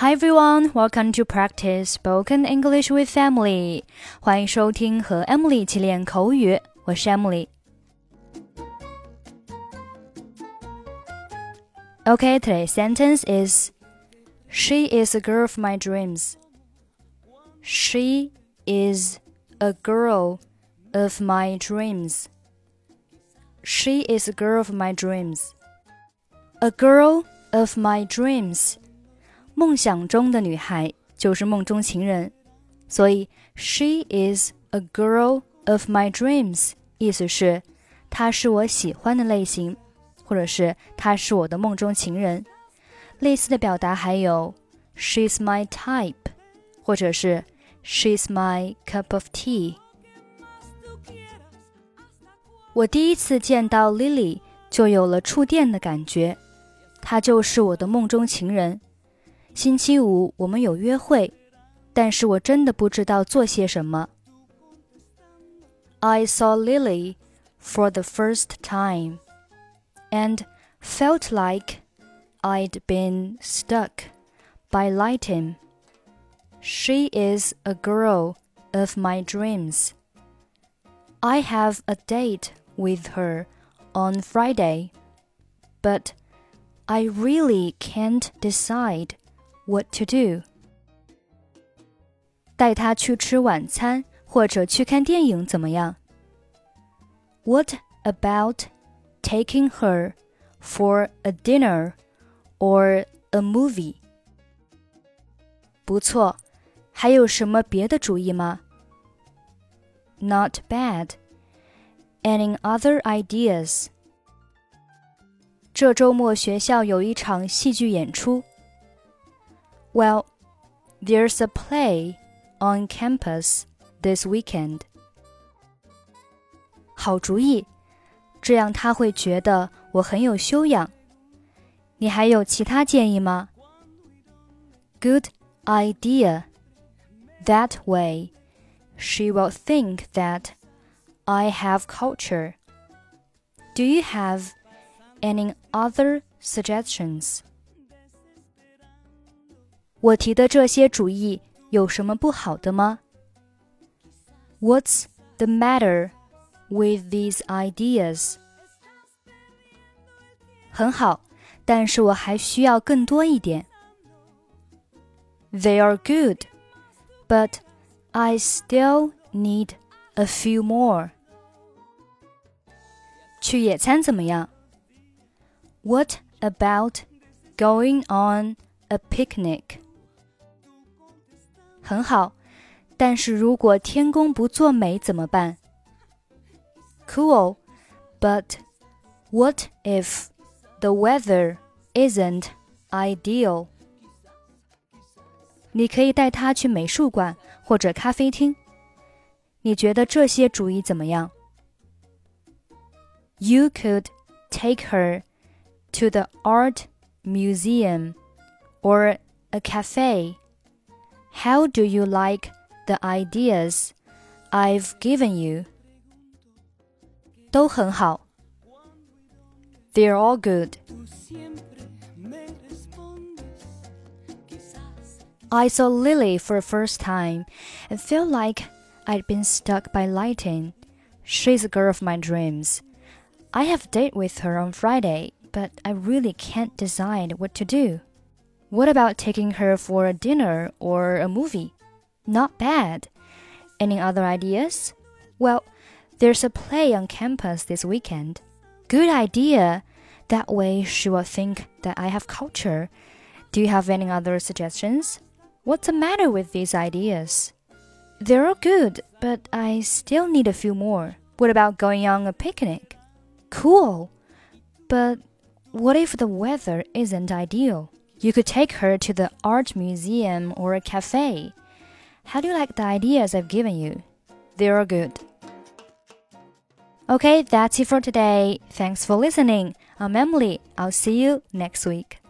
Hi everyone, welcome to practice spoken English with Emily. 欢迎收听和 Emily 一起练口语，我是 Emily。Okay, today's sentence is She is a girl of my dreams. She is a girl of my dreams. She is a girl of my dreams. A girl of my dreams. 梦想中的女孩就是梦中情人，所以 she is a girl of my dreams，意思是她是我喜欢的类型，或者是她是我的梦中情人。类似的表达还有 she's my type，或者是 she's my cup of tea。我第一次见到 Lily 就有了触电的感觉，她就是我的梦中情人。星期五我们有约会，但是我真的不知道做些什么。I saw Lily for the first time and felt like I'd been stuck by lightning. She is a girl of my dreams. I have a date with her on Friday, but I really can't decide what to do. 带她去吃晚餐或者去看电影怎么样？What about taking her for a dinner or a movie? 不错，还有什么别的主意吗？Not bad. Any other ideas? 这周末学校有一场戏剧演出。 well, there's a play on campus this weekend. 好主意，这样他会觉得我很有修养。你还有其他建议吗？Good idea. That way, she will think that I have culture. Do you have any other suggestions? 我提的这些主意有什么不好的吗？What's the matter with these ideas？很好，但是我还需要更多一点。They are good, but I still need a few more. 去野餐怎么样？What about going on a picnic? 很好，但是如果天公不作美怎么办？Cool, but what if the weather isn't ideal? 你可以带他去美术馆或者咖啡厅。你觉得这些主意怎么样？You could take her to the art museum or a cafe. How do you like the ideas I've given you? 都很好。They're all good. I saw Lily for the first time and felt like I'd been stuck by lightning. She's a girl of my dreams. I have a date with her on Friday, but I really can't decide what to do. What about taking her for a dinner or a movie? Not bad. Any other ideas? Well, there's a play on campus this weekend. Good idea. That way she will think that I have culture. Do you have any other suggestions? What's the matter with these ideas? They're all good, but I still need a few more. What about going on a picnic? Cool. But what if the weather isn't ideal? You could take her to the art museum or a cafe. How do you like the ideas I've given you? They are good. Okay, that's it for today. Thanks for listening. I'm Emily. I'll see you next week.